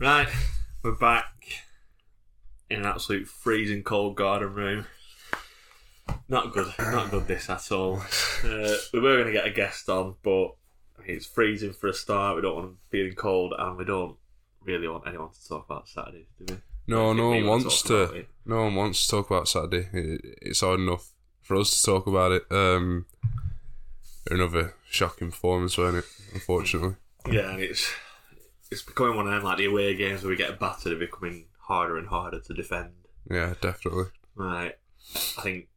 Right, we're back in an absolute freezing cold garden room. Not good, not good this at all. Uh, we were going to get a guest on, but it's freezing for a start. We don't want them feeling cold, and we don't really want anyone to talk about Saturday, do we? No, no one wants to. No one wants to talk about Saturday. It, it's hard enough for us to talk about it. Um, another shocking performance, wasn't it? Unfortunately. Yeah, and it's it's becoming one of them like the away games where we get battered and becoming harder and harder to defend. Yeah, definitely. Right. I think.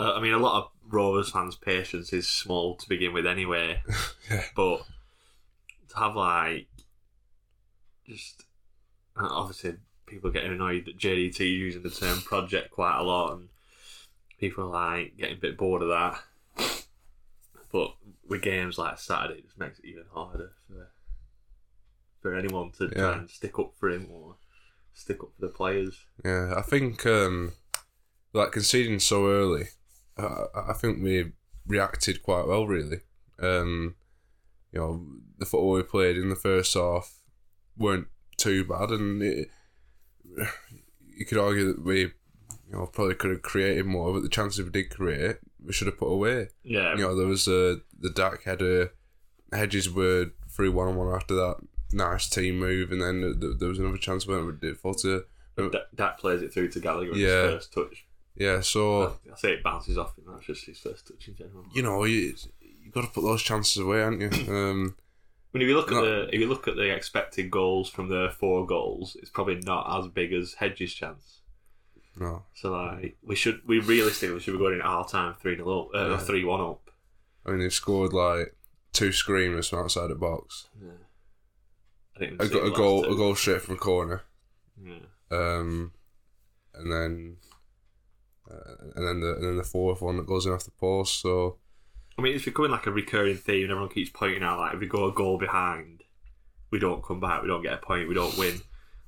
Uh, I mean, a lot of Rovers fans' patience is small to begin with, anyway. Yeah. But to have like just uh, obviously people getting annoyed that JDT using the term project quite a lot, and people like getting a bit bored of that. But with games like Saturday, it just makes it even harder for for anyone to try and stick up for him or stick up for the players. Yeah, I think um, like conceding so early, I, I think we reacted quite well. Really, um, you know, the football we played in the first half weren't too bad, and it, you could argue that we, you know, probably could have created more, but the chances we did create, we should have put away. Yeah, You know, there was uh, the Dack header, Hedges were through one on one after that nice team move, and then th- there was another chance when we did to. Da- Dack plays it through to Gallagher Yeah. his first touch. Yeah, so I say it bounces off him. That's just his first touch in general. you know you you got to put those chances away, aren't you? Um, I mean, if you look at the if you look at the expected goals from the four goals, it's probably not as big as Hedges' chance. no, So like, we should we realistically should be going in half time three 0 up, uh, Yeah. three one up. I mean they've scored like two screamers from outside the box, I think a, go- a goal a goal straight from corner, Yeah. um, and then uh, and then the and then the fourth one that goes in off the post. So I mean, it's becoming like a recurring theme, and everyone keeps pointing out like if we go a goal behind, we don't come back, we don't get a point, we don't win.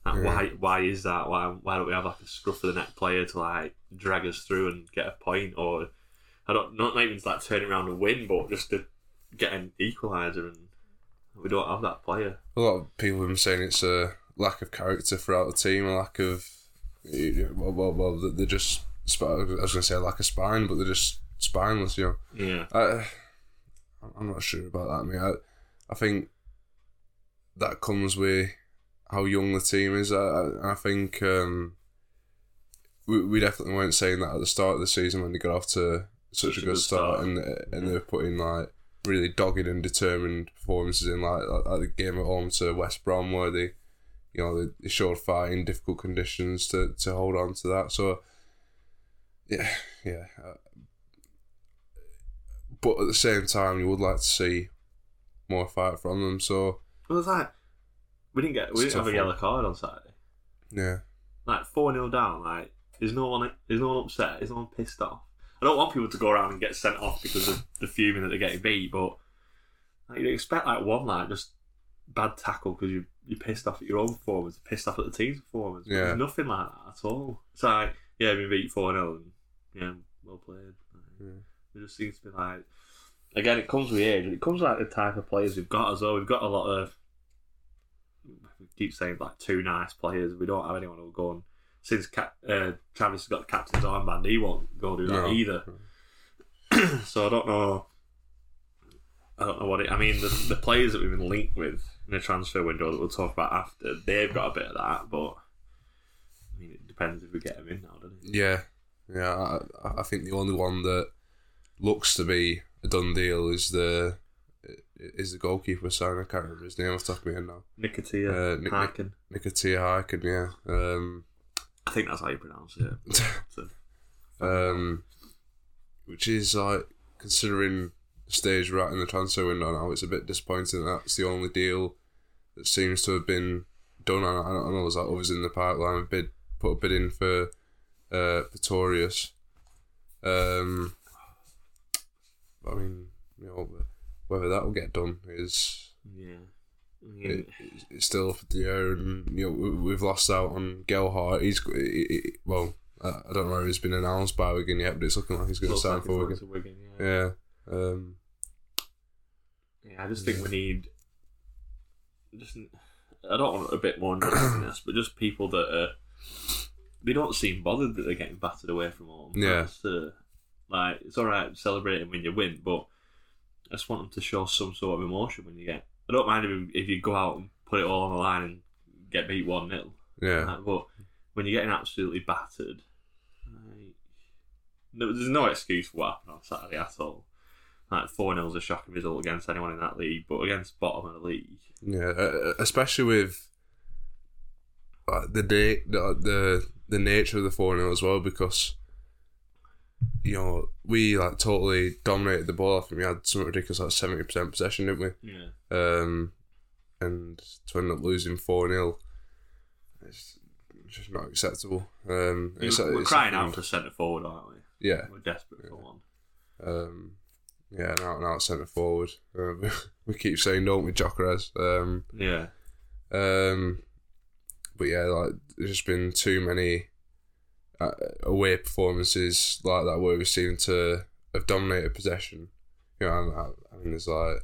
Like, Yeah. Why? Why is that? Why? Why don't we have like a scruff of the neck player to like drag us through and get a point, or I don't not even like turning around and win, but just to get an equaliser, and we don't have that player. a lot of people have been saying it's a lack of character throughout the team, a lack of well, well, well they're just I was going to say a lack of spine, but they're just spineless, you know. Yeah. I, I'm not sure about that. I mean, I, I think that comes with how young the team is. I, I, think um, we, we definitely weren't saying that at the start of the season when they got off to such, a good start, and and they're putting like really dogged and determined performances in like, like, like the game at home to West Brom where they you know they, they showed fight in difficult conditions to, to hold on to that. So yeah, yeah. Uh, but at the same time, you would like to see more fight from them. So Well, it's like we didn't get we didn't have a yellow card on Saturday. yeah, Like four 0 down. Like is no one is no one upset. is no one pissed off. I don't want people to go around and get sent off because of the fuming that they're getting beat, but like, you'd expect like one like just bad tackle because you you're pissed off at your own performance, pissed off at the team's performance. But Yeah. There's nothing like that at all. It's like yeah, we beat four 0 and yeah, well played. Like, Yeah. It just seems to be like again, it comes with age, and it comes like the type of players we've got as well. We've got a lot of we keep saying like two nice players. We don't have anyone who'll go and since Cap, uh, Travis has got the captain's armband, he won't go do that No. either. so I don't know. I don't know what it. I mean, the, the players that we've been linked with in the transfer window that we'll talk about after, they've got a bit of that, but I mean, it depends if we get them in now, doesn't it? yeah, yeah. I, I think the only one that looks to be a done deal is the is the goalkeeper signing. I can't remember his name off the top of my head now. Nikita Uh, Nick- Haikin. Nikita Haikin, yeah. Um, I think that's how you pronounce it. So, um, which is like considering the stage we're at in the transfer window now, it's a bit disappointing that that's the only deal that seems to have been done. I I don't know there's like others in the pipeline. A bid put a bid in for uh, Porteous. Um, I mean, you know, whether that will get done is yeah. I mean, it, it's still up in the air, and you know we- we've lost out on Gelhardt. He's he- he- well, I I don't know if he's been announced by Wigan yet, but it's looking like he's going to sign like for Wigan. Wigan, yeah. Yeah, um, Yeah, I just think we need just I don't want a bit more nastiness, but just people that are they don't seem bothered that they're getting battered away from home. Yeah. Uh, like it's all right celebrating when you win, but I just want them to show some sort of emotion when you get. I don't mind if, if you go out and put it all on the line and get beat one 0 yeah, but when you're getting absolutely battered, like, there's no excuse for what happened on Saturday at all. Like four 0 is a shocking result against anyone in that league, but against bottom of the league, yeah. Uh, especially with uh, the day, the, the the nature of the four 0 as well, because you know we like totally dominated the ball. I think we had something ridiculous like seventy percent possession, didn't we? yeah, um, and to end up losing 4 0, it's just not acceptable. Um, we're, it's, we're it's crying out for centre forward, aren't we? Yeah, We're desperate for one. um, yeah, now now centre forward. Uh, we keep saying don't with Jokeres. Um, Yeah, um, but yeah, like there's just been too many away performances like that where we seem to have dominated possession. You know, I, I mean, there's like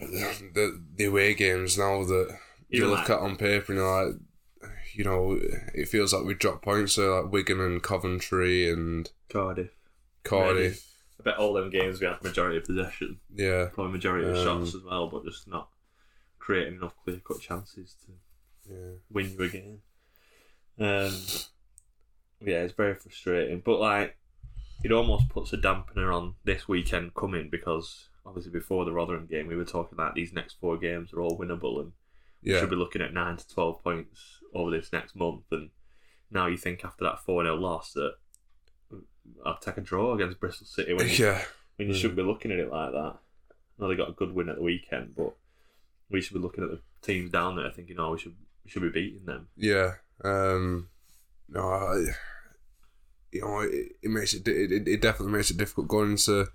the the away games now that you look like- at on paper and you're like, you know, it feels like we dropped points. So like Wigan and Coventry and Cardiff. Cardiff. I bet all them games we had majority of possession, Yeah, probably majority of Um, shots as well, but just not creating enough clear cut chances to yeah, win you a game. Um, yeah, it's very frustrating. But like, it almost puts a dampener on this weekend coming because obviously before the Rotherham game, we were talking about these next four games are all winnable and we should be looking at nine to twelve points over this next month. And now you think after that four 0 loss that I'd take a draw against Bristol City when you, yeah. when you shouldn't be looking at it like that. I know they got a good win at the weekend, but we should be looking at the teams down there thinking, oh, we should we should be beating them. Yeah. Um, no, I, you know, it, it makes it, it it definitely makes it difficult going into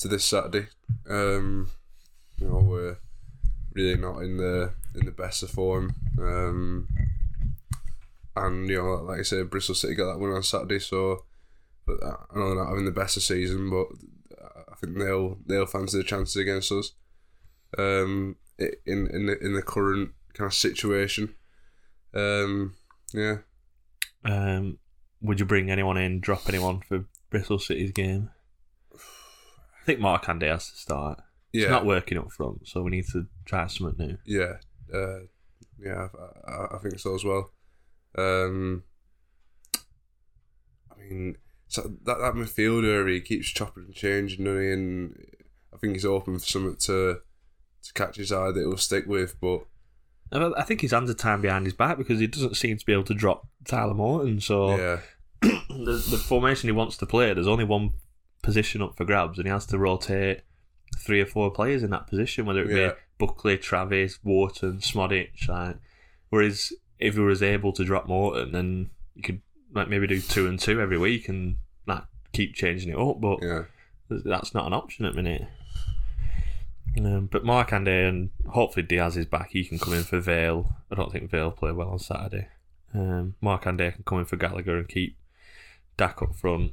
to this Saturday. Um, you know, we're really not in the in the best of form. Um, and you know, like I said, Bristol City got that win on Saturday, so but I know they're not having the best of season, but I think they'll they'll fancy the chances against us. Um, in in the in the current kind of situation. Um, yeah, Um, would you bring anyone in, drop anyone for Bristol City's game? I think Markanday has to start. yeah, It's not working up front, so we need to try something new. yeah, uh, yeah. I, I, I think so as well. Um, I mean, so that that midfielder he keeps chopping and changing, doesn't he? And I think he's open for something to to catch his eye that he'll stick with. But I think his hands are tied behind his back because he doesn't seem to be able to drop Tyler Morton. So yeah, the, the formation he wants to play, there's only one position up for grabs, and he has to rotate three or four players in that position, whether it Yeah. be Buckley, Travis, Wharton, Smodic. Like, whereas if he was able to drop Morton, then you could like maybe do two and two every week and like keep changing it up. But yeah, that's not an option at the minute. Um, but Markanday and hopefully Diaz is back. He can come in for Vale. I don't think Vale play well on Saturday. Um, Markanday can come in for Gallagher and keep Dack up front.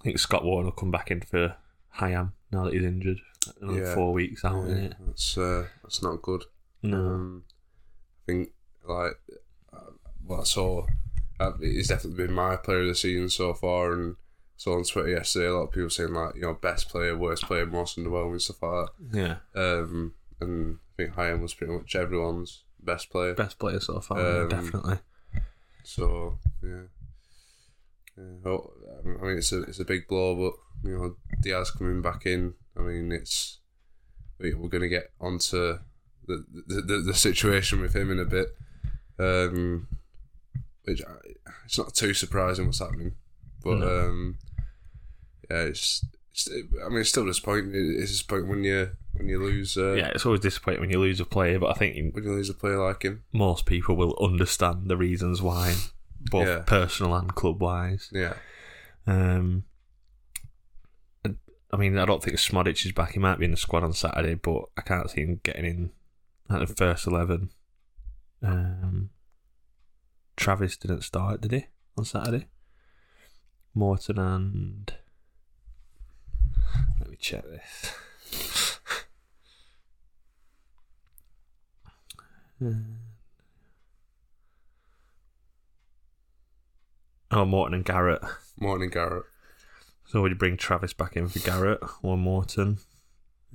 I think Scott Wharton will come back in for Hyam now that he's injured. Another Yeah. four weeks out, yeah, it? that's uh, that's not good. No. Um, I think like uh, what I saw, uh, he's definitely been my player of the season so far. And saw on Twitter yesterday a lot of people saying like you know best player, worst player, most underwhelming stuff like yeah. that. Um, and I think Hyam was pretty much everyone's best player. Best player so far, Um, definitely. So yeah, yeah. Oh, I mean it's a it's a big blow, but you know Diaz coming back in. I mean it's we- we're going to get onto the, the the the situation with him in a bit. Um, which I- it's not too surprising what's happening, but No. um, yeah, it's, it's. I mean, it's still disappointing. It's disappointing when you when you lose. Uh, yeah, it's always disappointing when you lose a player, but I think you- When you lose a player like him. most people will understand the reasons why, both Yeah. personal and club wise. Yeah. Um, I- mean, I don't think Smodic is back. He might be in the squad on Saturday, but I can't see him getting in at the first eleven. Um, Travis didn't start, did he, on Saturday? Morton and let me check this. Oh, Morton and Garrett. Morton and Garrett. So would you bring Travis back in for Garrett or Morton?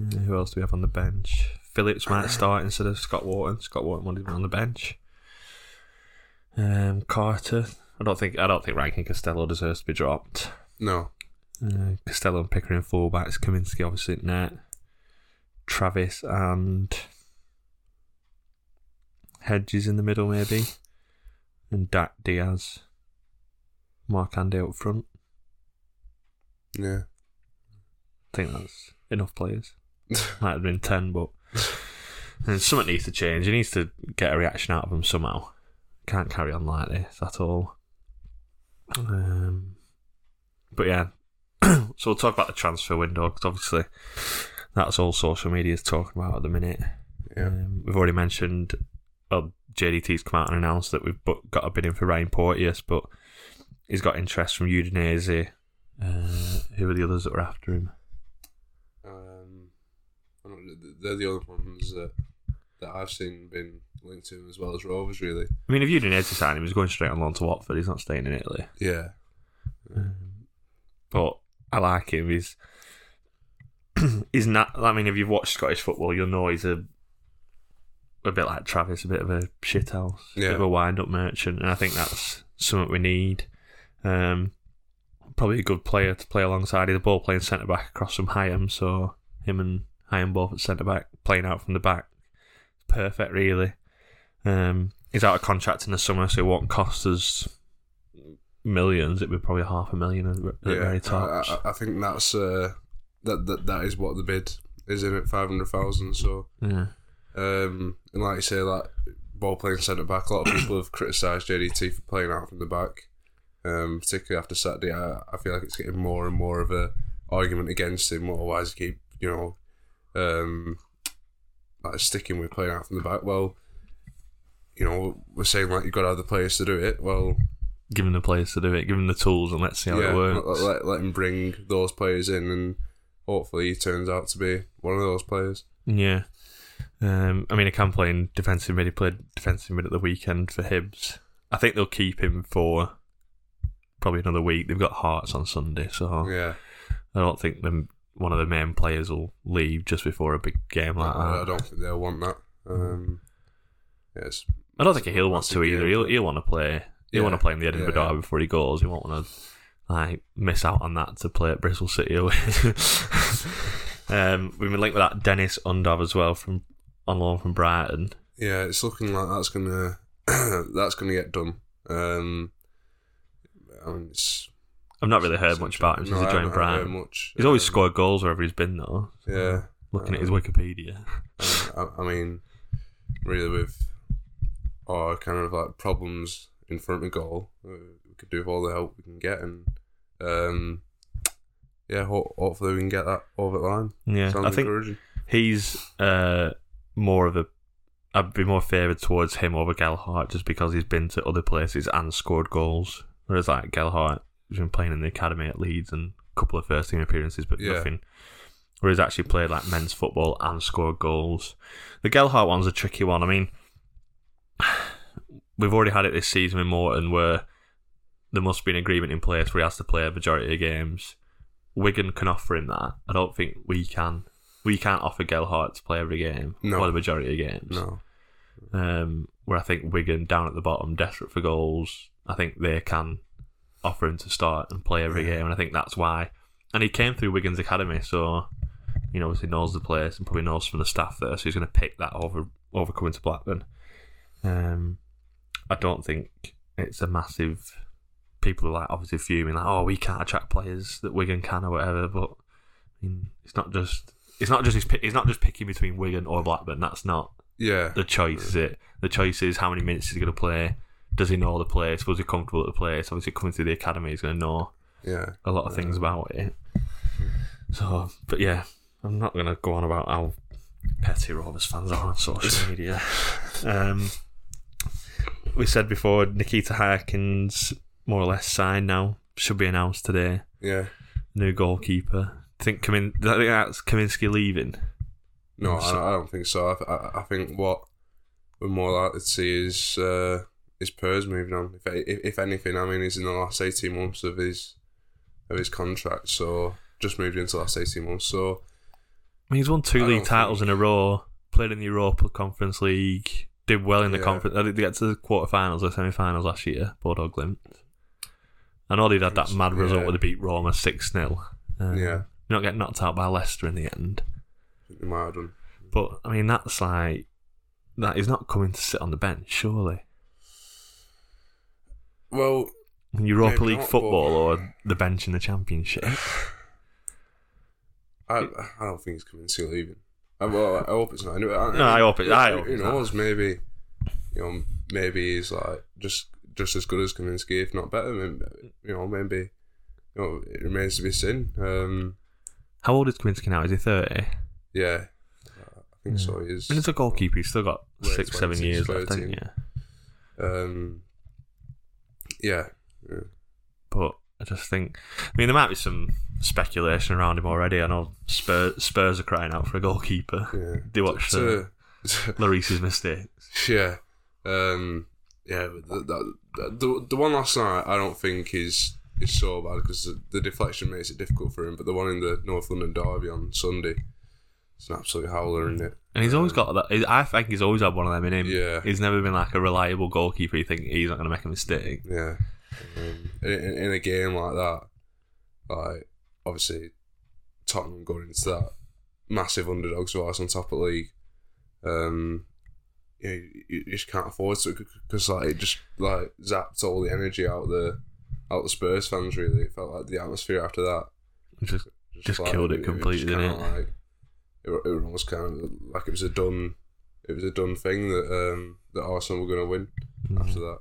Uh, who else do we have on the bench? Phillips might start instead of Scott Wharton. Scott Wharton have been on the bench. Um, Carter. I don't think I don't think Rankin Costello deserves to be dropped. No. Uh, Costello and Pickering fullbacks. Kaminski obviously at net. Travis and Hedges in the middle maybe, and Dack Diaz. Markanday up front. Yeah. I think that's enough players. Might have been 10, but and something needs to change. He needs to get a reaction out of him somehow. Can't carry on like this at all. Um, but yeah, so we'll talk about the transfer window because obviously that's all social media is talking about at the minute. Yeah. Um, we've already mentioned, well, JDT's come out and announced that we've got a bid in for Ryan Porteous, but he's got interest from Udinese. Uh, who are the others that were after him? Um, I don't know, they're the other ones that that I've seen been linked to him as well as Rovers, really. I mean, if Udinese signed him, he's going straight on loan to Watford. He's not staying in Italy. Yeah. But I like him. He's he's not. I mean, if you've watched Scottish football, you'll know he's a a bit like Travis, a bit of a shithouse, a bit Yeah. of a wind-up merchant, and I think that's something we need. Um, probably a good player to play alongside. He's a ball playing centre back across from Hyam, so him and Hyam both at centre back, playing out from the back, perfect, really. Um, he's out of contract in the summer, so it won't cost us millions. It would be probably half a million at the yeah. very I, tops. I, I think that's uh, that, that that is what the bid is in at five hundred thousand. So, yeah. um, and like you say, that ball playing centre back. A lot of people have criticised JDT for playing out from the back, um, particularly after Saturday. I, I feel like it's getting more and more of a argument against him. why Otherwise, keep you know, um, like sticking with playing out from the back. Well, you know, we're saying like you've got to have the players to do it. Well, Give him the players to do it. Give him the tools, and let's see how yeah, it works. Let, let, let him bring those players in, and hopefully he turns out to be one of those players. Yeah. Um, I mean, he can play in defensive mid. He played defensive mid at the weekend for Hibs. I think they'll keep him for probably another week. They've got Hearts on Sunday, so Yeah, I don't think the, one of the main players will leave just before a big game like I, I don't think they'll want that. Um, yes, I don't think he'll want to either. He'll, he'll want to play. He'll Yeah, want to play in the Edinburgh yeah, yeah. Derby before he goes. He won't want to like miss out on that to play at Bristol City away. um, we've been linked with that Deniz Undav as well from on loan from Brighton. yeah, it's looking like that's gonna that's gonna get done. Um, I mean, it's, I've not really heard much about him since no, he joined Brighton. much. He's always Um, scored goals wherever he's been though. Yeah, Looking at his Um, Wikipedia. I, I mean, really with our kind of like problems in front of goal, uh, we could do with all the help we can get, and um, yeah, ho- hopefully we can get that over the line. Yeah, Sounds I think he's uh, more of a. I'd be more favoured towards him over Gelhardt just because he's been to other places and scored goals. Whereas like Gelhardt, he's been playing in the academy at Leeds and a couple of first team appearances, but Yeah. nothing. Whereas he's actually played like men's football and scored goals. The Gelhardt one's a tricky one. I mean, we've already had it this season with Morton where there must be an agreement in place where he has to play a majority of games. Wigan can offer him that. I don't think we can. We can't offer Gelhardt to play every game No. or the majority of games. No, Um, where I think Wigan down at the bottom, desperate for goals, I think they can offer him to start and play every Yeah. game, and I think that's why. And he came through Wigan's academy, so You know, obviously knows the place and probably knows from the staff there, so he's going to pick that over over coming to Blackburn. Um, I don't think it's a massive. People are like obviously fuming like, oh, we can't attract players that Wigan can or whatever. But I mean, it's not just it's not just it's, not just picking between Wigan or Blackburn. That's not Yeah. the choice, is it? The choice is how many minutes is he going to play. Does he know the place? Was he comfortable at the place? Obviously, coming through the academy, he's going to know Yeah. a lot of things about it. So, but yeah, I'm not going to go on about how petty Rovers fans are on social media. Um, we said before, Nikita Haikin's more or less signed now. Should be announced today. Yeah. New goalkeeper. Think Kamin- I think that's Kaminski leaving. No, I, So- I don't think so. I, I, I think what we're more likely to see is uh, is Pears moving on. If, if if anything, I mean, he's in the last eighteen months of his of his contract, so just moved into the last eighteen months. So I mean, he's won two I league titles think- in a row. Played in the Europa Conference League. Did well in the Yeah. conference. They get to the quarterfinals or semi-finals last year. Bodø/Glimt. I know they had that mad result Yeah. where they beat Roma six 0 um, Yeah. Not getting knocked out by Leicester in the end. They might have done. But I mean, that's like that. He's not coming to sit on the bench, surely. Well, Europa League not, football but- or the bench in the Championship. I I don't think he's coming to leaving. I, well, I hope it's not. Anyway, I, No, I hope it- I hope Who it's not. knows? Maybe you know, maybe he's like just just as good as Kaminski, if not better. Maybe, you know, maybe you know, it remains to be seen. Um, How old is Kaminski now? Is he thirty? yeah, I think so. He is. And as a goalkeeper, he's still got six, seven 20s, years left, 13. haven't you? Um, yeah, yeah. But I just think, I mean, there might be some speculation around him already. I know Spurs, Spurs are crying out for a goalkeeper. yeah. Do you watch To- Lloris's mistakes? Yeah. Um, yeah, but the, the, the, the one last night I don't think is is so bad because the, the deflection makes it difficult for him. But the one in the North London derby on Sunday, it's an absolute howler, isn't it? And he's always got that. I think he's always had one of them in him. Yeah. He's never been like a reliable goalkeeper. You think he's not going to make a mistake. Yeah. Um, in, in a game like that, like obviously Tottenham going into that massive underdogs twice on top of the league, um, you, you just can't afford to because like it just like zapped all the energy out the out the Spurs fans. Really, it felt like the atmosphere after that Just, Just killed it completely, just didn't it? Like, it, it was almost kind of like it was a done. It was a done thing that um, that Arsenal were going to win Mm. after that.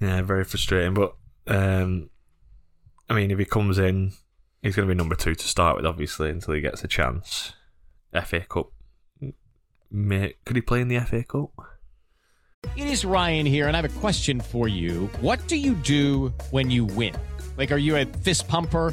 Yeah, very frustrating. But um, I mean, if he comes in, he's going to be number two to start with, obviously, until he gets a chance. FA Cup. Could he play in the FA Cup? It is Ryan here, and I have a question for you. What do you do when you win? Like, are you a fist pumper?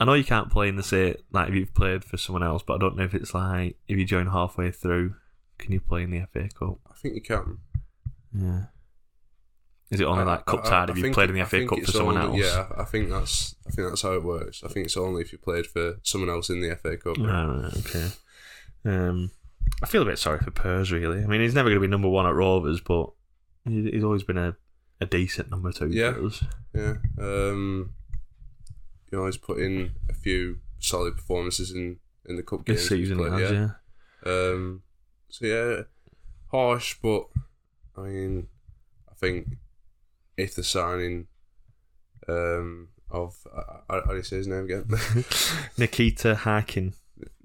I know you can't play in the same like if you've played for someone else, but I don't know if it's like if you join halfway through, can you play in the FA Cup? I think you can. Yeah. Is it only I- like cup I- side if you've played in the I FA Cup for someone only- else? Yeah, I think that's I think that's how it works. I think it's only if you played for someone else in the FA Cup. Right, right, okay. Um, I feel a bit sorry for Pears, really. I mean, he's never going to be number one at Rovers, but he's always been a, a decent number two Yeah. for us. Yeah. Um, you know, he's put in a few solid performances in, in the cup games This season, played, has, yeah. Um, so yeah, harsh, but I mean, I think if the signing um, of how how do you say his name again? Nikita Haikin.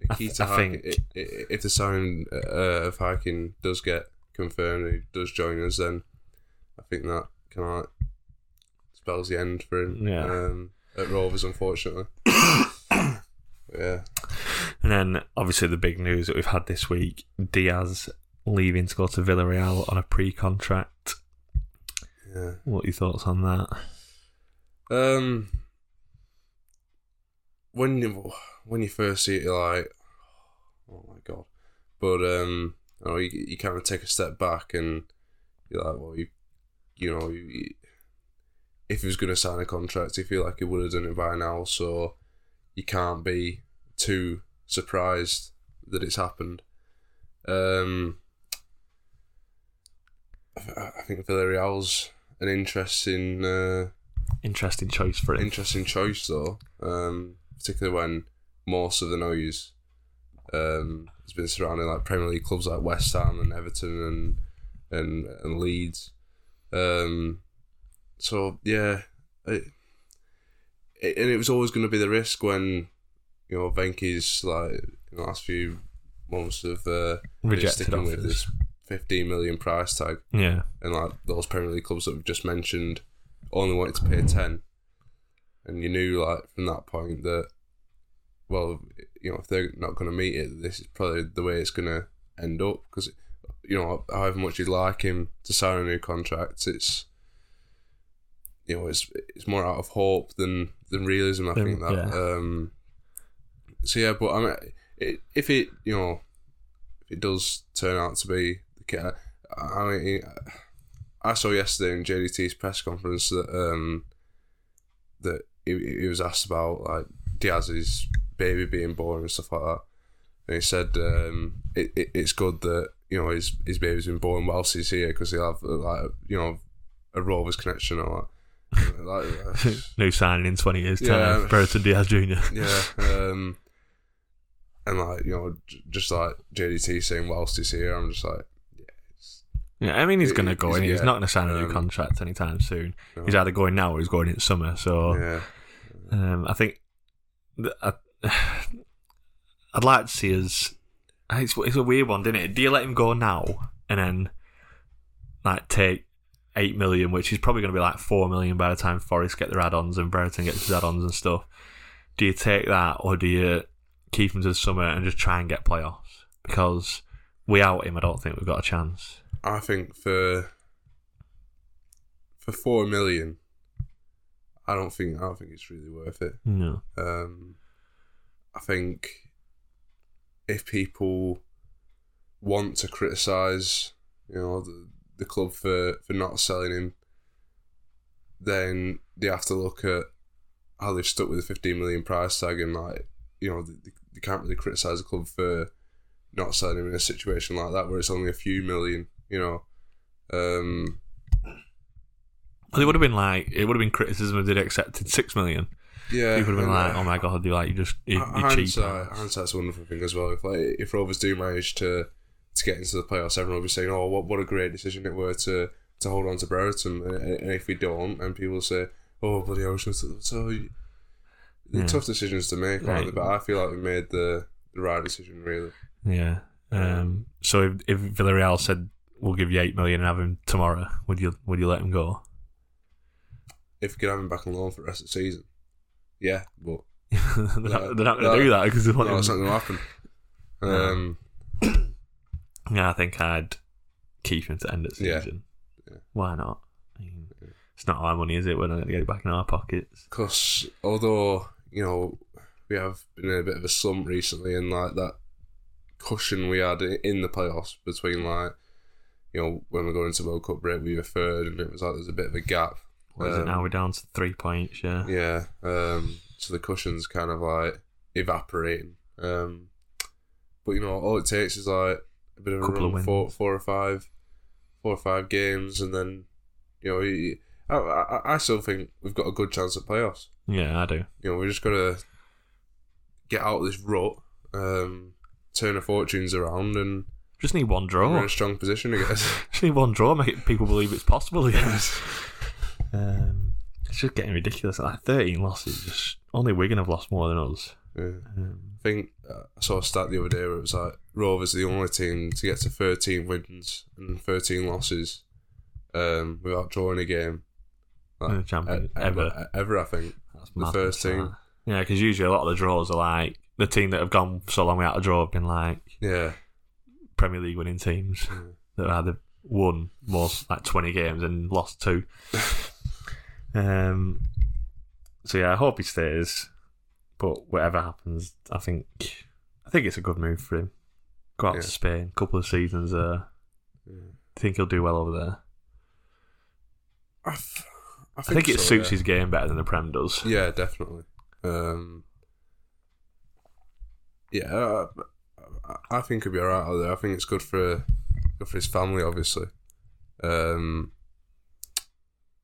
Nikita I Haikin, think- i- i- if the signing uh, of Haikin does get confirmed, he does join us, then I think that kind of spells the end for him. Yeah. Um, at Rovers, unfortunately. yeah. And then, obviously, the big news that we've had this week Diaz leaving to go to Villarreal on a pre contract. Yeah. What are your thoughts on that? Um, when you when you first see it, you're like, oh my god. But um, you know, you, you kind of take a step back and you're like, well, you, you know, you, if he was going to sign a contract, you feel like he would have done it by now. So you can't be too surprised that it's happened. Um, I, think Villarreal's an interesting, uh, Interesting choice for it. interesting choice though. Um, particularly when most of the noise um, has been surrounding like Premier League clubs like West Ham and Everton and and and Leeds. Um, so yeah, it, it, and it was always going to be the risk when you know Venky's like in the last few months of uh, Rejected sticking with this fifteen million price tag, yeah. and like those Premier League clubs that we've just mentioned only wanted to pay ten, and you knew like from that point that well, you know, if they're not going to meet it, this is probably the way it's going to end up. Because you know, however much you'd like him to sign a new contract, it's you know, it's it's more out of hope than than realism. I think that. yeah. Um, so yeah, but I mean, it, if it you know, if it does turn out to be the case, I mean, I saw yesterday in JDT's press conference that um that he, he was asked about like Diaz's baby being born and stuff like that, and he said um it, it it's good that you know his his baby's been born whilst he's here because he'll have like you know a Rovers connection or that. Like, uh, New signing in 20 years' Yeah. time. Brereton Diaz Jr. yeah, um, and like you know, j- just like JDT saying whilst he's here, I'm just like, Yeah, I mean, he's going to go in. He's yeah, not going to sign a new um, contract anytime soon. No. He's either going now or he's going in summer. So yeah, um, I think th- I, I'd like to see us. It's, it's a weird one, isn't it? Do you let him go now and then like take eight million, which is probably going to be like four million by the time Forest get their add-ons and Brereton gets his add-ons and stuff? Do you take that or do you keep him to the summer and just try and get playoffs? Because without him, I don't think we've got a chance. I think for for four million, I don't think I don't think it's really worth it. No. Um, I think if people want to criticise, you know, the, the club for, for not selling him, then they have to look at how they've stuck with the 15 million price tag and, like, you know, they, they can't really criticise the club for not selling him in a situation like that where it's only a few million, you know. Um, Well, it would have been like it would have been criticism if they'd accepted six million. yeah. People would have been like, "Oh my god, you like you just you, you're cheap." hindsight, hindsight's a wonderful thing as well. If like if Rovers do manage to to get into the playoffs, everyone will be saying, "Oh, what what a great decision it were to to hold on to Brereton." And, and if we don't, and people say, "Oh, bloody hell!" So, Yeah. tough decisions to make, aren't Right. they? But I feel like we made the the right decision, really. Yeah. Um, so if, if Villarreal said we'll give you eight million and have him tomorrow, would you would you let him go? If we could have him back on loan for the rest of the season, yeah, but they're not, they're not going to do that because they want no, it's not going to happen. Um, I think I'd keep him to end of Yeah. season. Yeah. Why not? I mean, it's not our money, is it? We're not going to get it back in our pockets. Because although you know we have been in a bit of a slump recently, and like that cushion we had i- in the playoffs between like you know when we're going to World Cup break, we were third, and it was like there's a bit of a gap. What is it Um, now? We're down to three points. Yeah. Yeah, um, so the cushion's kind of like evaporating. Um, but you know, all it takes is like a bit of a Couple of run, four, wins. four or five, four or five games, and then you know, you- I, I, I still think we've got a good chance at playoffs. Yeah, I do. You know, we just got to get out of this rut, um, turn our fortunes around, and Just need one draw. we're in a strong position, I guess. Just need one draw, make people believe it's possible again. um, it's just getting ridiculous. Like thirteen losses, just only Wigan have lost more than us. Yeah. Um, I think uh, I saw a stat the other day where it was like Rovers are the only team to get to 13 wins and 13 losses um, without drawing a game. In the Champions- e- ever. ever, ever, I think. that's The first team. that. Yeah, because usually a lot of the draws are like the team that have gone so long without a draw have been like Yeah, Premier League winning teams that have either won most like twenty games and lost two. um. So yeah, I hope he stays. But whatever happens, I think I think it's a good move for him. Go out Yeah. to Spain, couple of seasons there. Yeah. Think he'll do well over there. I, th- I I think, it so, suits yeah. his game better than the Prem does. Yeah, definitely. Um, yeah, I, I- I think he'll be alright out there. I think it's good for good for his family, obviously. Um,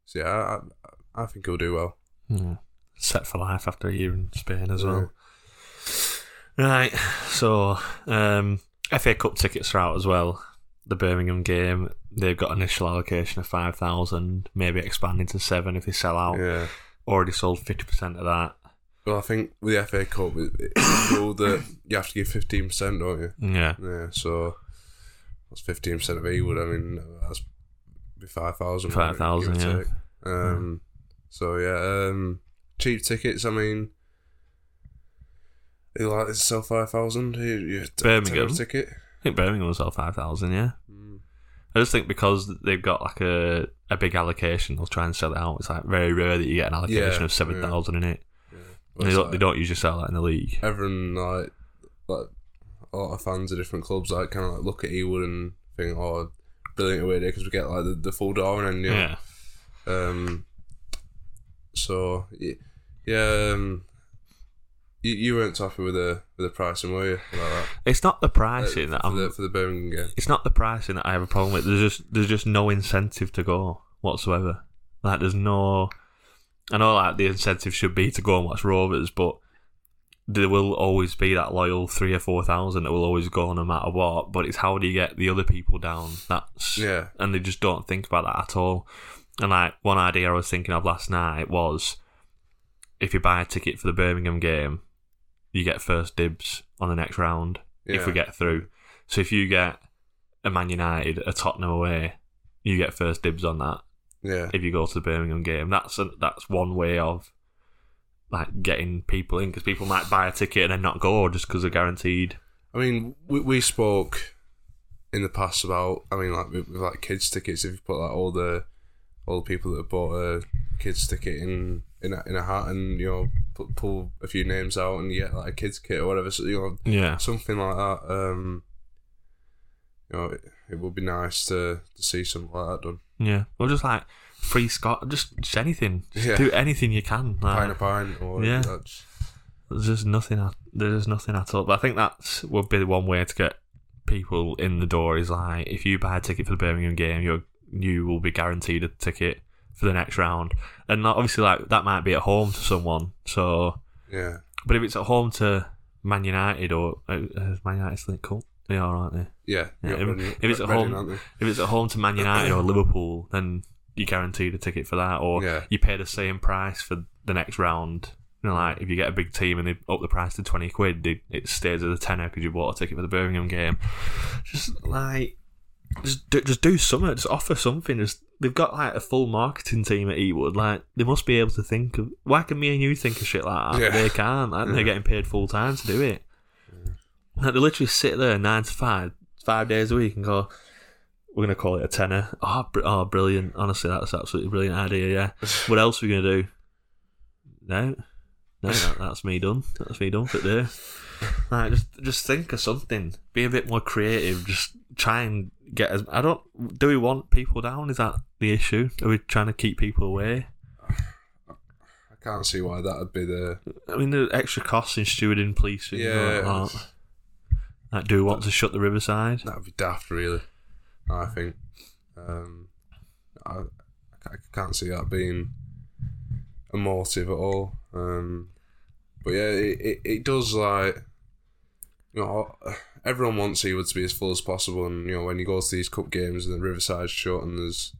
so yeah, I, I, I think he'll do well. Set for life after a year in Spain as well. Right, so um, FA Cup tickets are out as well. The Birmingham game, they've got initial allocation of 5,000, maybe expanding to 7 if they sell out. Yeah. Already sold 50% of that. Well, I think with the FA Cup, it- it's rule that you have to give fifteen percent, don't you? Yeah. Yeah. So that's fifteen percent of Ewood. I mean, that's five thousand. 5,000, yeah. Um. So yeah. Um. Cheap tickets. I mean, they like to sell five thousand. Birmingham? ticket. I think Birmingham will sell 5,000, yeah. Mm. I just think because they've got like a, a big allocation, they'll try and sell it out. It's like very rare that you get an allocation Yeah, of 7,000 in it. Well, They don't, like they don't usually sell that in the league. Everyone like like a lot of fans of different clubs like kind of like look at Ewood and think, oh, brilliant away day because we get like the, the full door and then you know, Yeah. Um. So y- yeah, um, you, you weren't happy with the with the pricing, were you? Like that? It's not the Uh, pricing that for I'm. the, for the Birmingham game. it's not the pricing that I have a problem with. There's just there's just no incentive to go whatsoever. Like there's no. I know like the incentive should be to go and watch Rovers, but there will always be that loyal three or four thousand that will always go no matter what. But it's how do you get the other people down? That's Yeah. and they just don't think about that at all. And like one idea I was thinking of last night was if you buy a ticket for the Birmingham game, you get first dibs on the next round if we get through. So if you get a Man United, a Tottenham away, you get first dibs on that Yeah. if you go to the Birmingham game. That's a, that's one way of like getting people in because people might buy a ticket and then not go just because they're guaranteed. I mean, we, we spoke in the past about. I mean, like with, with like kids tickets. If you put like all the all the people that have bought a kids ticket in in a, in a hat and you know put, pull a few names out and you get like a kids kit or whatever. So you know Yeah, something like that. Um, you know, it, it would be nice to, to see something like that done. yeah. Well, just like free Scott, just, just anything. Just Yeah. do anything you can. Like, Pint a pint or Yeah. that's- There's just nothing. At, there's nothing at all. But I think that would be the one way to get people in the door. Is like if you buy a ticket for the Birmingham game, you you will be guaranteed a ticket for the next round. And obviously, like that might be at home to someone. So, yeah. but if it's at home to Man United or uh, Man United still cool, they are, aren't they? Yeah, Yeah, if- if it's at home-? If it's at home to Man United or Liverpool, then you're guaranteed a ticket for that, or Yeah. you pay the same price for the next round. You know, like if you get a big team and they up the price to twenty quid, they, it stays at a tenner because you bought a ticket for the Birmingham game. Just like, just do, just do something. Just offer something. Just they've got like a full marketing team at Ewood. Like they must be able to think of. Why can me and you think of shit like that? Yeah. They can't. Like, They're getting paid full time to do it. Like, they literally sit there nine to five, five days a week, and go, "We're gonna call it a tenner." Oh, br- oh, brilliant! Honestly, that's absolutely brilliant idea. Yeah. what else are we gonna do? No, no, that, that's me done. That's me done for there. Like, just just think of something. Be a bit more creative. Just try and get as. I don't. Do we want people down? Is that the issue? Are we trying to keep people away? I can't see why that would be the. I mean, the extra costs in stewarding, policing, Yeah. Like, that. like, do we want to shut the riverside? That would be daft, really. I think. Um, I, I can't see that being a motive at all. Um, but yeah, it, it, it does like. You know, everyone wants Ewood to be as full as possible, and you know when you go to these cup games and the Riverside's shut and there's,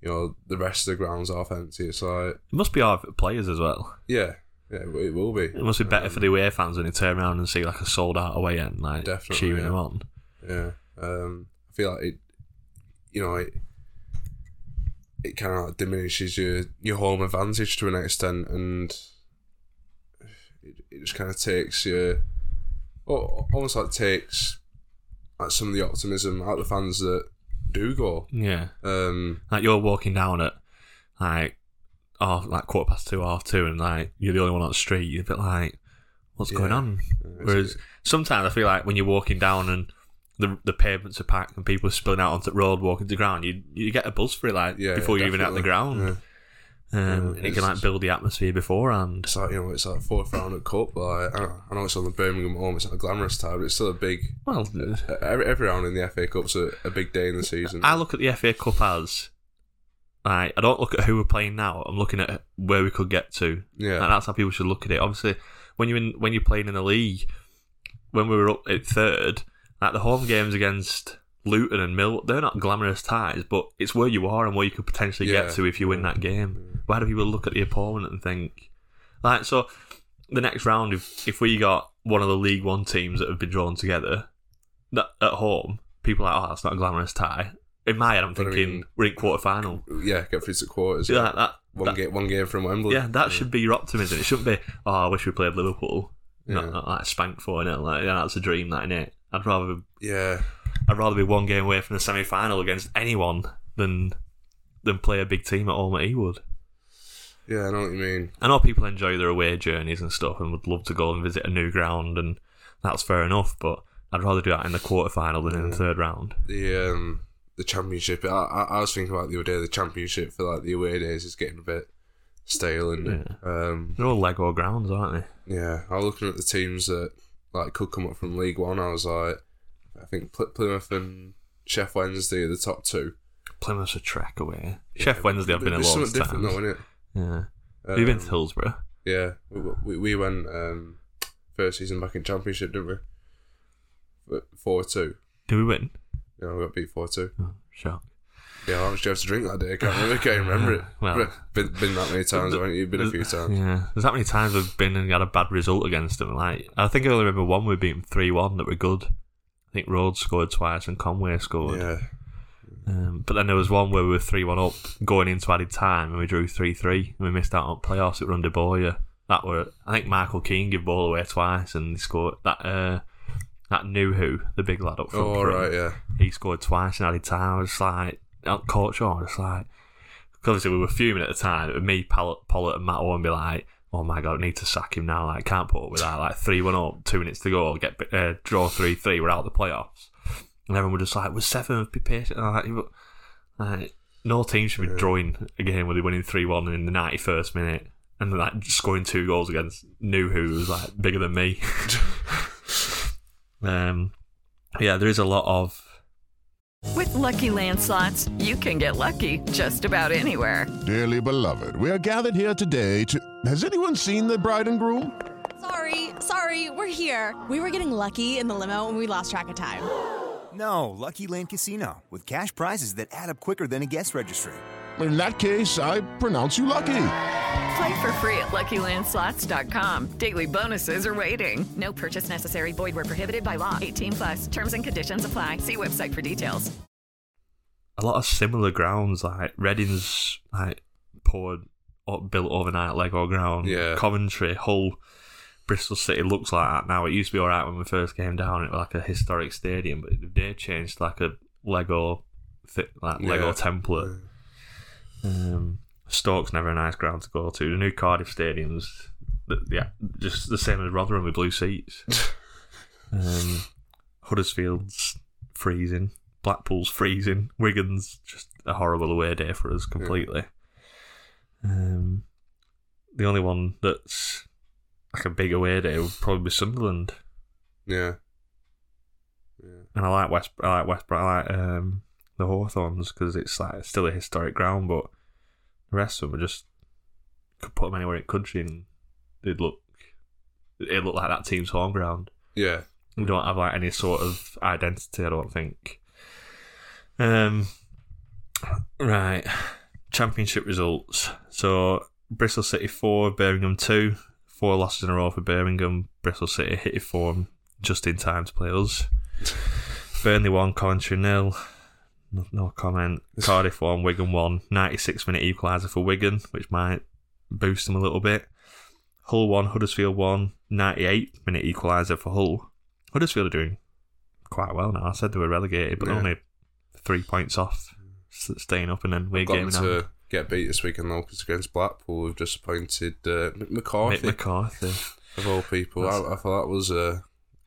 you know, the rest of the ground's half empty. It's like, It must be hard for players as well. yeah, yeah, it will be. It must be better for the away fans when they turn around and see like a sold out away end, like Definitely, cheering yeah. them on. Yeah, um, I feel like it. You know, it it kind of like diminishes your your home advantage to an extent, and it, it just kind of takes your, almost like takes like some of the optimism out of the fans that do go. Yeah, Um, like you're walking down at like oh like quarter past two, half two, and like you're the only one on the street. You're a bit like, what's going on? Whereas sometimes I feel like when you're walking down and the the pavements are packed and people are spilling out onto the road, walking to the ground, you you get a buzz for it like Yeah, before you're even at the ground. Um, Yeah, and it can like build the atmosphere beforehand. It's like you know, it's like fourth round cup. But like, I, know, I know it's on the Birmingham home. It's not a glamorous time, but it's still a big. Well, Every, every round in the FA Cup's a, a big day in the season. I look at the FA Cup as like I don't look at who we're playing now. I'm looking at where we could get to. Yeah. and that's how people should look at it. Obviously, when you're in, when you're playing in the league, when we were up at third, like the home games against Luton and Mill, they're not glamorous ties, but it's where you are and where you could potentially Yeah. get to if you win that game. Why do people look at the opponent and think like so? The next round, if if we got one of the League One teams that have been drawn together that at home, people are like, oh, that's not a glamorous tie. In my head, I'm But I thinking mean- we're in quarter final. yeah, get through to quarters. Yeah, that, one that- game, one game from Wembley. yeah, that should be your optimism. It shouldn't be, oh, I wish we played Liverpool. Not, Yeah. not like spanked for it. Like, yeah, that's a dream, that innit? I'd rather, yeah, I'd rather be one game away from the semi final against anyone than than play a big team at home at Ewood. Yeah. I know what you mean. I know people enjoy their away journeys and stuff and would love to go and visit a new ground, and that's fair enough. But I'd rather do that in the quarter final than in the third round. The um, the championship. I, I, I was thinking about the other day. The championship for like the away days is getting a bit stale, and um, They're all Lego grounds, aren't they? yeah. I was looking at the teams that like could come up from League One. I was like, I think Pl- Plymouth and Sheff Wednesday are the top two. Plymouth's a trek away. Sheff Wednesday, I've been a something of different, though, isn't it? Yeah. You been to Um, Hillsborough? Yeah, we, we, we went um, first season back in Championship, didn't we? Four two. Did we win? Yeah, we got beat four two. Oh, shock. Yeah, how much do you have to drink that day? I can't remember. I can't remember it. Well- been, been that many times, haven't you? Been a few times. Yeah, there's that many times we've been and had a bad result against them. Like I think I only remember one we beat them three one that were good. I think Rhodes scored twice and Conway scored. Yeah, Um, but then there was one where we were three one up going into added time and we drew three three and we missed out on playoffs at Runda Boya. That were I think Michael Keane gave ball away twice and he scored that uh that Nuhiu the big lad up front. Oh, right, yeah. He scored twice in added time. I was like, out coach on, it's like, obviously we were fuming at the time. It was me, Pollard, and Matt Owen be like, oh my god, I need to sack him now. Like, can't put up with that. Like, 3 1 up, two minutes to go, get uh, draw 3 3, we're out of the playoffs. And everyone was just like, we're seventh, be patient. And like, like, no team should be drawing a game where they're winning 3 1 in the 91st minute. And like scoring two goals against Nuhiu was like bigger than me. um, yeah, there is a lot of With Lucky Land slots, you can get lucky just about anywhere. Dearly beloved, we are gathered here today to. Has anyone seen the bride and groom? Sorry, sorry, we're here. We were getting lucky in the limo and we lost track of time. No, Lucky Land Casino, with cash prizes that add up quicker than a guest registry. In that case, I pronounce you lucky. Play for free at LuckyLandSlots.com. Daily bonuses are waiting. No purchase necessary. Void where prohibited by law. 18 plus. Terms and conditions apply. See website for details. a lot of similar grounds. Like Reading's like poured up, built overnight Lego ground. Yeah. Coventry, Hull, Bristol City looks like that now. It used to be alright when we first came down. It was like a historic stadium, but they changed like a Lego, like Lego Yeah. template. Um, Stoke's never a nice ground to go to. The new Cardiff stadium's yeah, just the same as Rotherham with blue seats. um, Huddersfield's freezing. Blackpool's freezing. Wigan's just a horrible away day for us completely. Um, the only one that's like a big away day would probably be Sunderland. Yeah. yeah. And I like West. I like West. I like um, the Hawthorns because it's like still a historic ground, but the rest of them are just could put them anywhere in the country and they'd look. It look like that team's home ground. Yeah. We don't have like any sort of identity. I don't think. Um. Right. Championship results. So Bristol City four, Birmingham two. Four losses in a row for Birmingham. Bristol City hit it form just in time to play us. Burnley one, Coventry nil. No, no comment. Cardiff one, Wigan one. 96 minute equaliser for Wigan, which might boost them a little bit. Hull one, Huddersfield one. 98 minute equaliser for Hull. Huddersfield are doing quite well now. I said they were relegated, but Yeah. only three points off staying up, and then we're them on. to get beat this weekend though, because against Blackpool, we've just appointed uh, Mick McCarthy Mick McCarthy. of all people. I, I thought that was uh,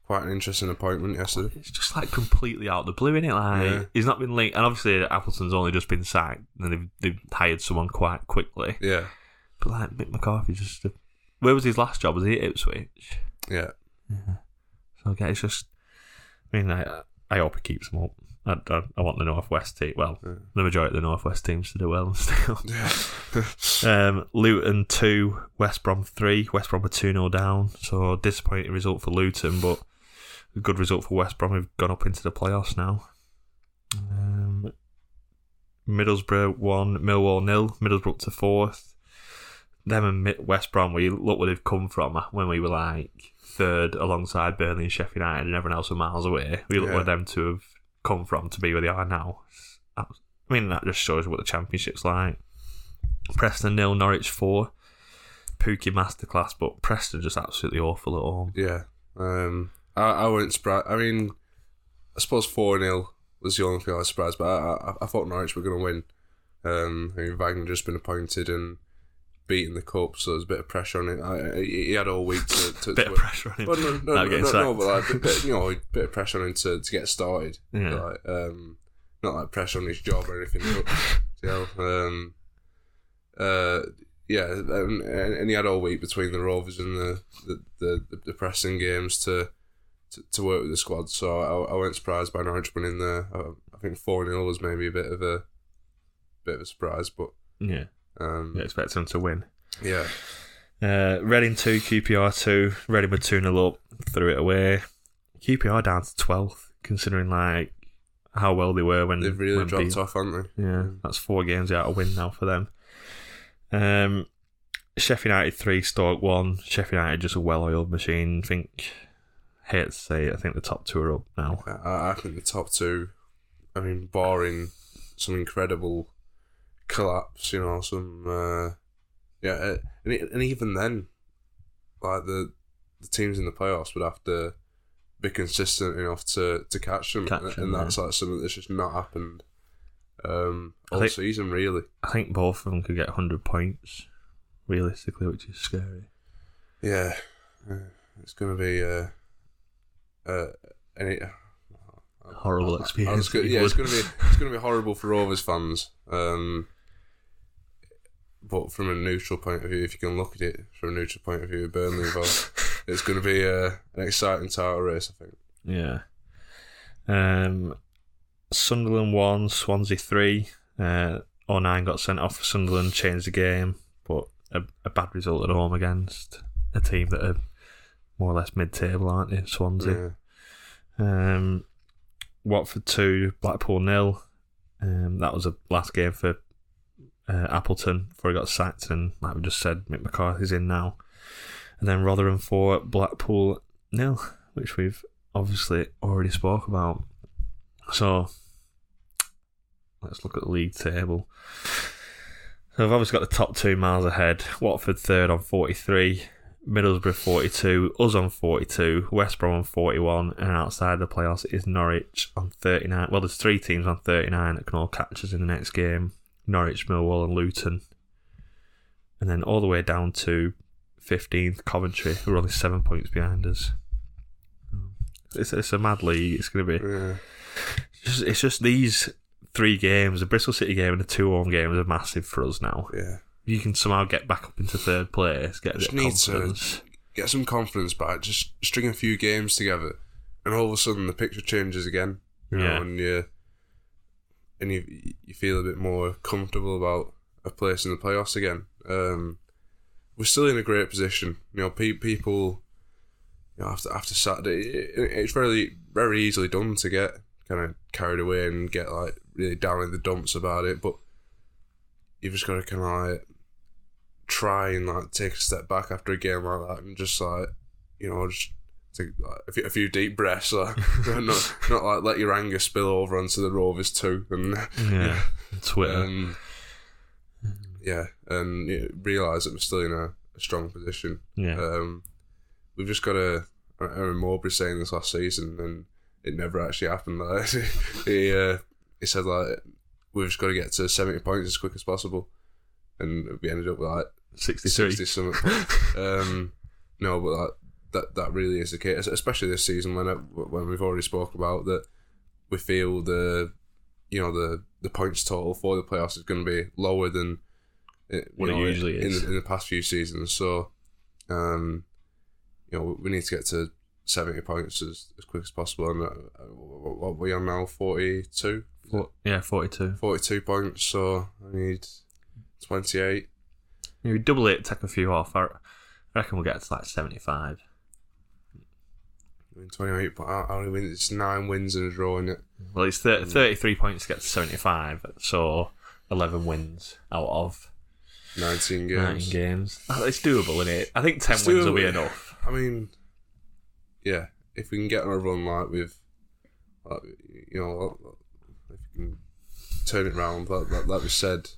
quite an interesting appointment yesterday. It's just like completely out of the blue, isn't it? Like Yeah. he's not been linked, and obviously Appleton's only just been sacked, and they've, they've hired someone quite quickly. Yeah, But like Mick McCarthy, just where was his last job? Was he at Ipswich? yeah, So okay, it's just. I mean, I, I hope he keeps them up. I, I, I want the Northwest team. Well, the majority of the Northwest teams to do well still. um, Luton two, West Brom three. West Brom were two 0 down. So disappointing result for Luton, but a good result for West Brom. Who've gone up into the playoffs now. Um, Middlesbrough one, Millwall nil. Middlesbrough up to fourth. Them and West Brom, we look where they've come from when we were like third alongside Burnley and Sheffield United, and everyone else were miles away. We look Yeah. where them to have come from to be where they are now. I mean, that just shows what the championship's like. Preston nil, Norwich four. Pukki masterclass, but Preston just absolutely awful at home. yeah. Um, I, I wasn't surprised. I mean, I suppose four 0 was the only thing I was surprised, but I, I, I thought Norwich were going to win. Um, I mean, Wagner just been appointed and beaten the cup, so there's a bit of pressure on it. I, he had all week to, to Bit to of pressure on him. Well, no, no, no, no, no, but like, bit, bit, you know, a bit of pressure on him to, to get started. Yeah. Like, um, not like pressure on his job or anything. But, you know, um, uh, yeah, and, and he had all week between the Rovers and the the, the, the pressing games to, to to work with the squad. So I, I wasn't surprised by Norwich winning there. I, I think four 0 was maybe a bit of a bit of a surprise, but Yeah, um, you expect them to win. yeah, Uh, Reading 2, QPR 2. Reading were 2 0 up, threw it away. QPR down to 12th, considering like how well they were when they've really when dropped beat- off, haven't they? Yeah, that's four games out of win now for them. Um, Sheffield United 3, Stoke 1. Sheffield United just a well oiled machine. I think, hate to say it, I think the top two are up now. I, I think the top two, I mean, barring some incredible collapse, you know, some, uh, yeah, uh, and, it, and even then, like the the teams in the playoffs would have to be consistent enough to, to catch them, Catch and, them, that's yeah. like something that's just not happened um, all think- season, really. I think both of them could get 100 points, realistically, which is scary. Yeah, uh, it's going to be uh, uh, any. Horrible I was experience. yeah, it's going to be it's going to be horrible for Rovers fans. Um, but from a neutral point of view, if you can look at it from a neutral point of view, Burnley involved, it's going to be uh, an exciting title race. I think. Yeah. Um, Sunderland won, Swansea three. Uh, O'Nien got sent off for Sunderland, changed the game, but a, a bad result at home against a team that are more or less mid-table, aren't they? Swansea. Yeah. Um, Watford two, Blackpool nil. Um, that was a last game for uh, Appleton before he got sacked, and like we just said, Mick McCarthy's in now. And then Rotherham four, Blackpool nil, which we've obviously already spoke about. So let's look at the league table. So I've obviously got the top two miles ahead. Watford third on forty three. Middlesbrough 42, us on 42, West Brom on 41, and outside the playoffs is Norwich on 39. Well, there's three teams on 39 that can all catch us in the next game Norwich, Millwall, and Luton. And then all the way down to 15th, Coventry, who are only seven points behind us. It's, it's a mad league. It's going to be. Yeah. It's just, it's just these three games the Bristol City game and the two home games are massive for us now. Yeah. You can somehow get back up into third place, get Just need to get some confidence back. Just string a few games together, and all of a sudden the picture changes again. You Yeah. and you and you you feel a bit more comfortable about a place in the playoffs again. Um, we're still in a great position. You know, pe- people. You know, after after Saturday, it, it's very very easily done to get kind of carried away and get like really down in the dumps about it, but you've just got to kind of like try and like take a step back after a game like that and just like you know just take a, few, a few deep breaths like not, not like let your anger spill over onto the rovers too and Yeah, Twitter. um, yeah and you know, realize that we're still in a, a strong position Yeah. um, we've just got to I remember Mowbray saying this last season and it never actually happened like he uh, he said like we've just got to get to 70 points as quick as possible and we ended up with like 63. 60 something um, no, but like that that really is the case, especially this season when it, when we've already spoke about that we feel the you know the the points total for the playoffs is going to be lower than it, What it know, usually in, is. in the past few seasons. So, um, you know, we need to get to seventy points as, as quick as possible. And uh, what we are now 42? Yeah, 42. 42 points. So I need twenty eight. Maybe double it, take a few off. I reckon we'll get to like 75. I mean, 28 po- how how many wins? It's nine wins and a draw in it. Well, it's thir- 33 points to get to 75, so 11 wins out of 19 games. 19 games. It's doable, isn't it? I think 10 It's wins will be enough. I mean, yeah, if we can get on a run like with, like, you know, if we can turn it round, like, like, like we said,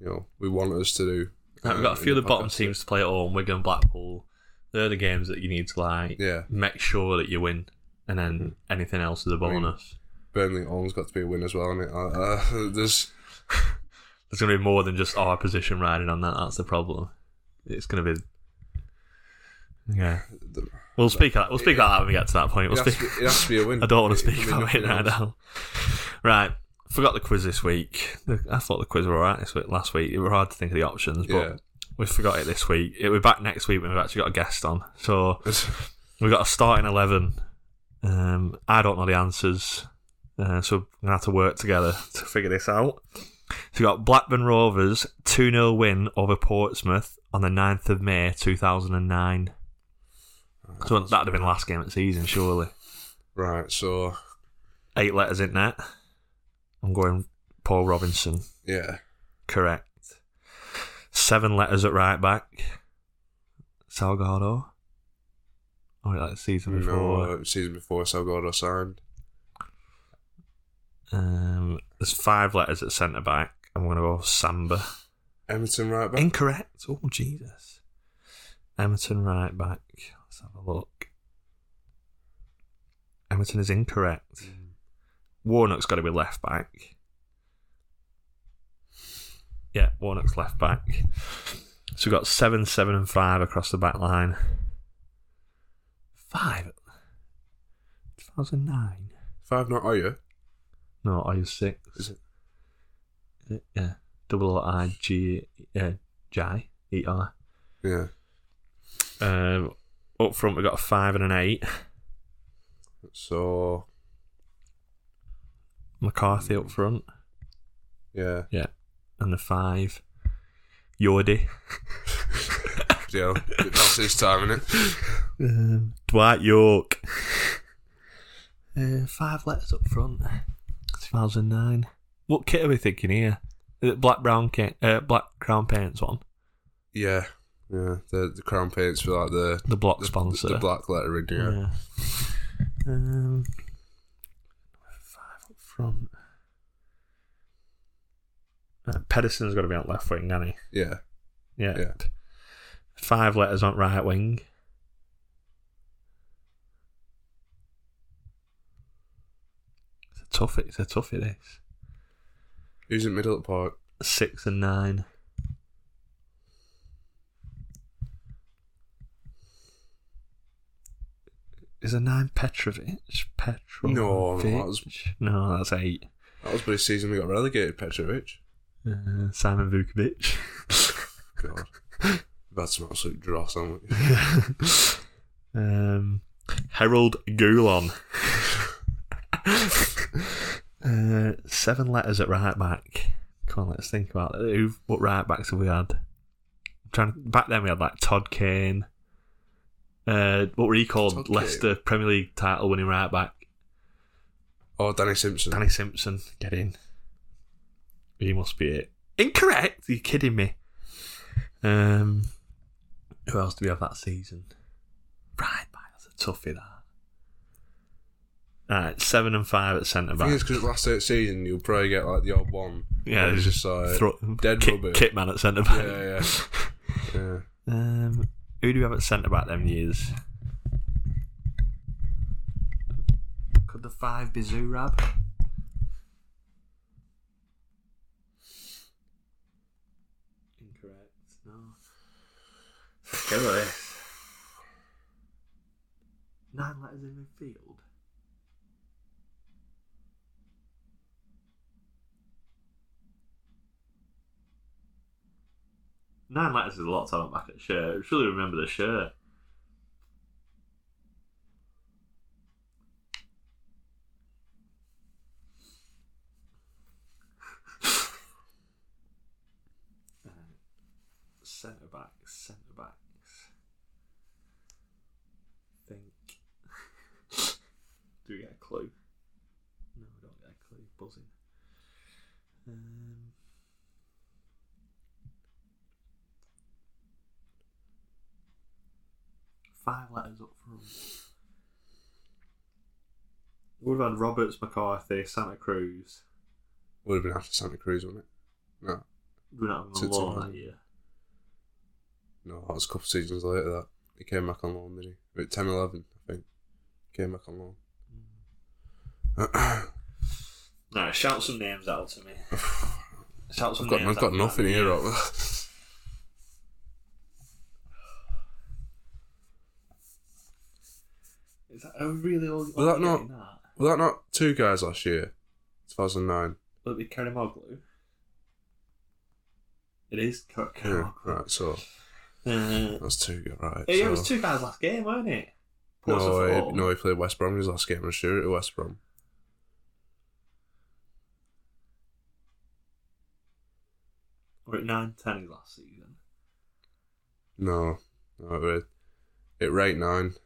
you know, we want us to do. Like, we've uh, got a few of the bottom teams to play at home. Wigan, Blackpool. They're the games that you need to like Yeah. make sure that you win, and then anything else is a mean, bonus. Burnley home's got to be a win as well, and it. Uh, there's There's going to be more than just our position riding on that. That's the problem. It's going to be. Yeah, the, we'll speak. We'll speak about that when we get to that point. it, We'll has speak. to be, it has to be a win. I don't want to It- speak be about it nothing right else. now. Right, forgot the quiz this week. The- I thought the quiz were alright this week. Last week, it were hard to think of the options, but Yeah. We forgot it this week. It, we're back next week when we've actually got a guest on. So we've got a starting eleven. Um, I don't know the answers, uh, so we're gonna have to work together to figure this out. So we've got Blackburn Rovers 2 0 win over Portsmouth on the 9th of May 2009. So that'd have been last game of the season, surely. Right, so Eight letters in net. I'm going Paul Robinson. yeah, Correct. Seven letters at right back. Salgado. Oh, like the season before. no, season before Salgado signed. Um, there's five letters at centre back. I'm going to go Samba. Emerton right back. Incorrect. Oh, Jesus. Emerton right back. Let's have a look. Emerton is incorrect. Warnock's got to be left back. Yeah, Warnock's left back. So we've got seven, seven, and five across the back line. Five. 2009. Five not are you? No, are you six? Is it? Yeah. Double O I G uh, J E R. Yeah. Um, up front, we've got a five and an eight. So McCarthy up front. yeah, Yeah. And the five. Yordi. yeah, that's his time, isn't it? Um, Dwight Yorke. Uh, five letters up front. 2009. What kit are we thinking here? Black brown kit? Uh, black crown paints one. Yeah, yeah. The the crown paints for like the The block the, sponsor. the black lettering. Yeah, Yeah. Um, five up front. Uh, Pedersen's got to be on left wing, hasn't yeah. he? Yeah. Yeah. Five letters on right wing. It's a tough. It's a tough. It is. Who's in middle at park? six and nine. Is a nine Petrovic? Petrovic? No, no, that was- no, that's eight. That was the season we got relegated. Petrovic. Uh, Simon Vukovic. God, had some absolute dross, haven't we? um, Harold Goulon. uh, seven letters at right back. Come on, let's think about it. Who, what right backs have we had? I'm trying back then we had like Todd Kane. Uh, what were he called? Todd Leicester Premier League title winning right back. Oh, Danny Simpson. Danny Simpson, get in. He must be it. Incorrect. Are you kidding me? Um, who else do we have that season? Right back. That's a toughie. That. Alright, seven and five at centre I think back. it's because last eight season you'll probably get like the odd one. Yeah, it's it's just like Thro- dead kit, rubber. kit man at centre back. Yeah, yeah, yeah. Um, who do we have at centre back them years? Could the five be Zurab? Incorrect. No. Nine letters in midfield. Nine letters is a lot on the back of the shirt. Surely remember the shirt. Uh, Centre backs, centre backs. Think. Do we get a clue? No, we don't get a clue. Buzzing. Um, five letters up front. We've had Roberts, McCarthy, Santa Cruz. Would have been after Santa Cruz, wouldn't it? No. We're not a loan it that year. No, that was a couple of seasons later that. He came back on loan, did he? About 10 11, I think. Came back on loan. No, shout some names out to me. Shout some I've got, names I've got out nothing here. Is that a really old? Was that not- That? Were that not Tugay's last year? 2009. Will it be Kerimoglu? It is Kar- Yeah, Kerimoglu. right, so Uh, that's two right. yeah, it so- was two guys last game, weren't it? Ports No, he, no, he played West Brom his last game. I'm sure at West Brom. Or at nine ten last season. No, no, it, it rate nine, but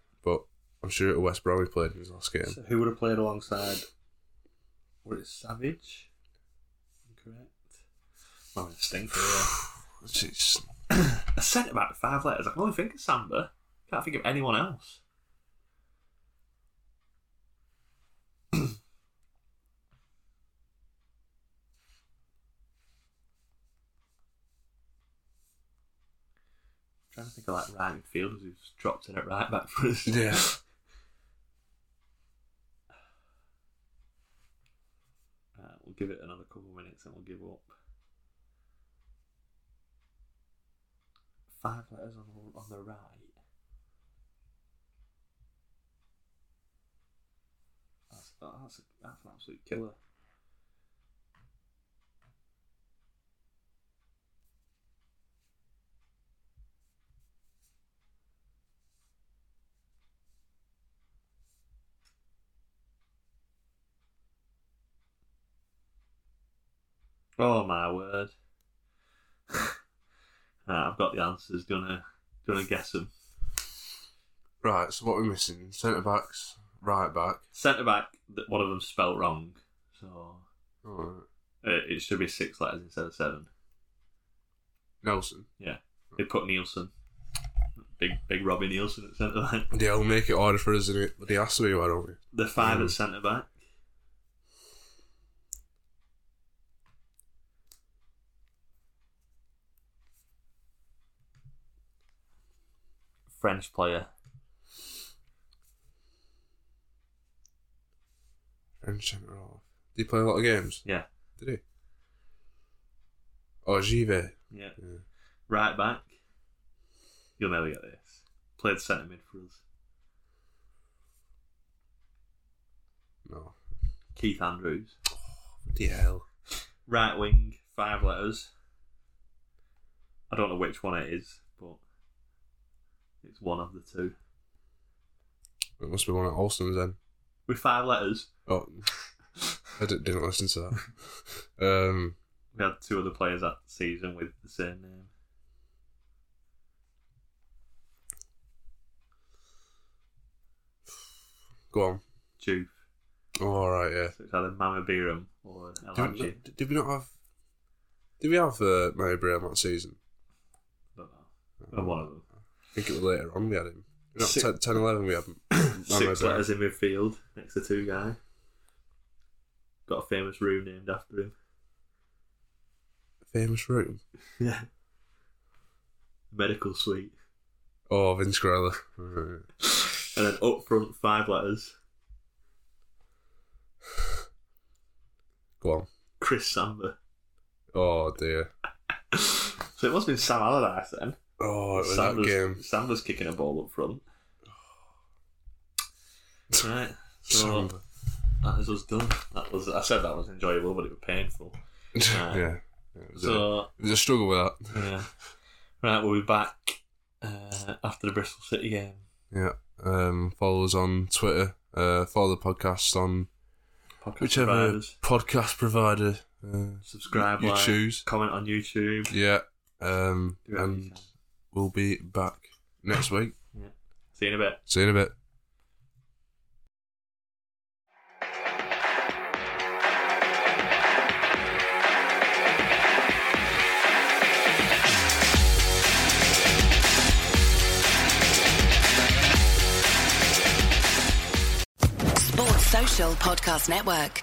I'm sure at West Brom he played in his last game. So who would have played alongside? Was it Savage? Correct. I'm gonna stinker here. Jeez. a centre back, five letters. I can only think of Samba. Can't think of anyone else. trying to think of like right midfielders who's dropped in at right back for us. Yeah. Uh, we'll give it another couple of minutes and we'll give up. Five letters on the, on the right. That's, that's, that's an absolute killer. Oh my word! I've got the answers. Do you wanna, do you wanna guess them? Right, so what are we're missing? Centre backs, right back. Centre back, th- one of them spelt wrong, so Alright. uh, it should be six letters instead of seven. Nelsen. Yeah, they put Nielsen, big big Robbie Nielsen at centre back. Yeah, we'll make it harder for us, innit? But he has to be, why don't we? The five Mm. at centre back. French player. French centre half. Did he play a lot of games? Yeah, Did he? Oh, Givet. yeah. Yeah. Right back. You'll never get this. Played centre mid for us. No. Keith Andrews. What the hell? Right wing, five letters. I don't know which one it is, it's one of the two. It must be one of Olsen's then. With five letters, Oh, I didn't listen to that. Um, we had two other players that season with the same name. go on. Diouf. Oh, all right, yeah. So it's either Mame Biram or Did, we- did we not have? Did we have uh, Mary Braham that season? don't know. Or one of them. I think it was later on we had him. Not Six- 10, 10 11 we had him. Six uh, letters in midfield next to Tugay. Got a famous room named after him. Famous room. Yeah. Medical suite. Oh, Vince Grella. And then up front, five letters. Go on. Chris Samba. Oh dear. So it must have been Sam Allardyce then. Oh, it was Samba's, that game. Samba's kicking a ball up front. Right. So Chamber. that is us done. That was I said that was enjoyable, but it was painful. Right. yeah. It was, a, So it was a struggle with that. yeah. Right, we'll be back uh, after the Bristol City game. Yeah. Um, follow us on Twitter. Uh, follow the podcast on Podcast whichever providers. podcast provider uh, Subscribe, you like, choose. comment on YouTube. Yeah. Um, Do whatever you and. We'll be back next week. See you in a bit. See you in a bit. Sports Social Podcast Network.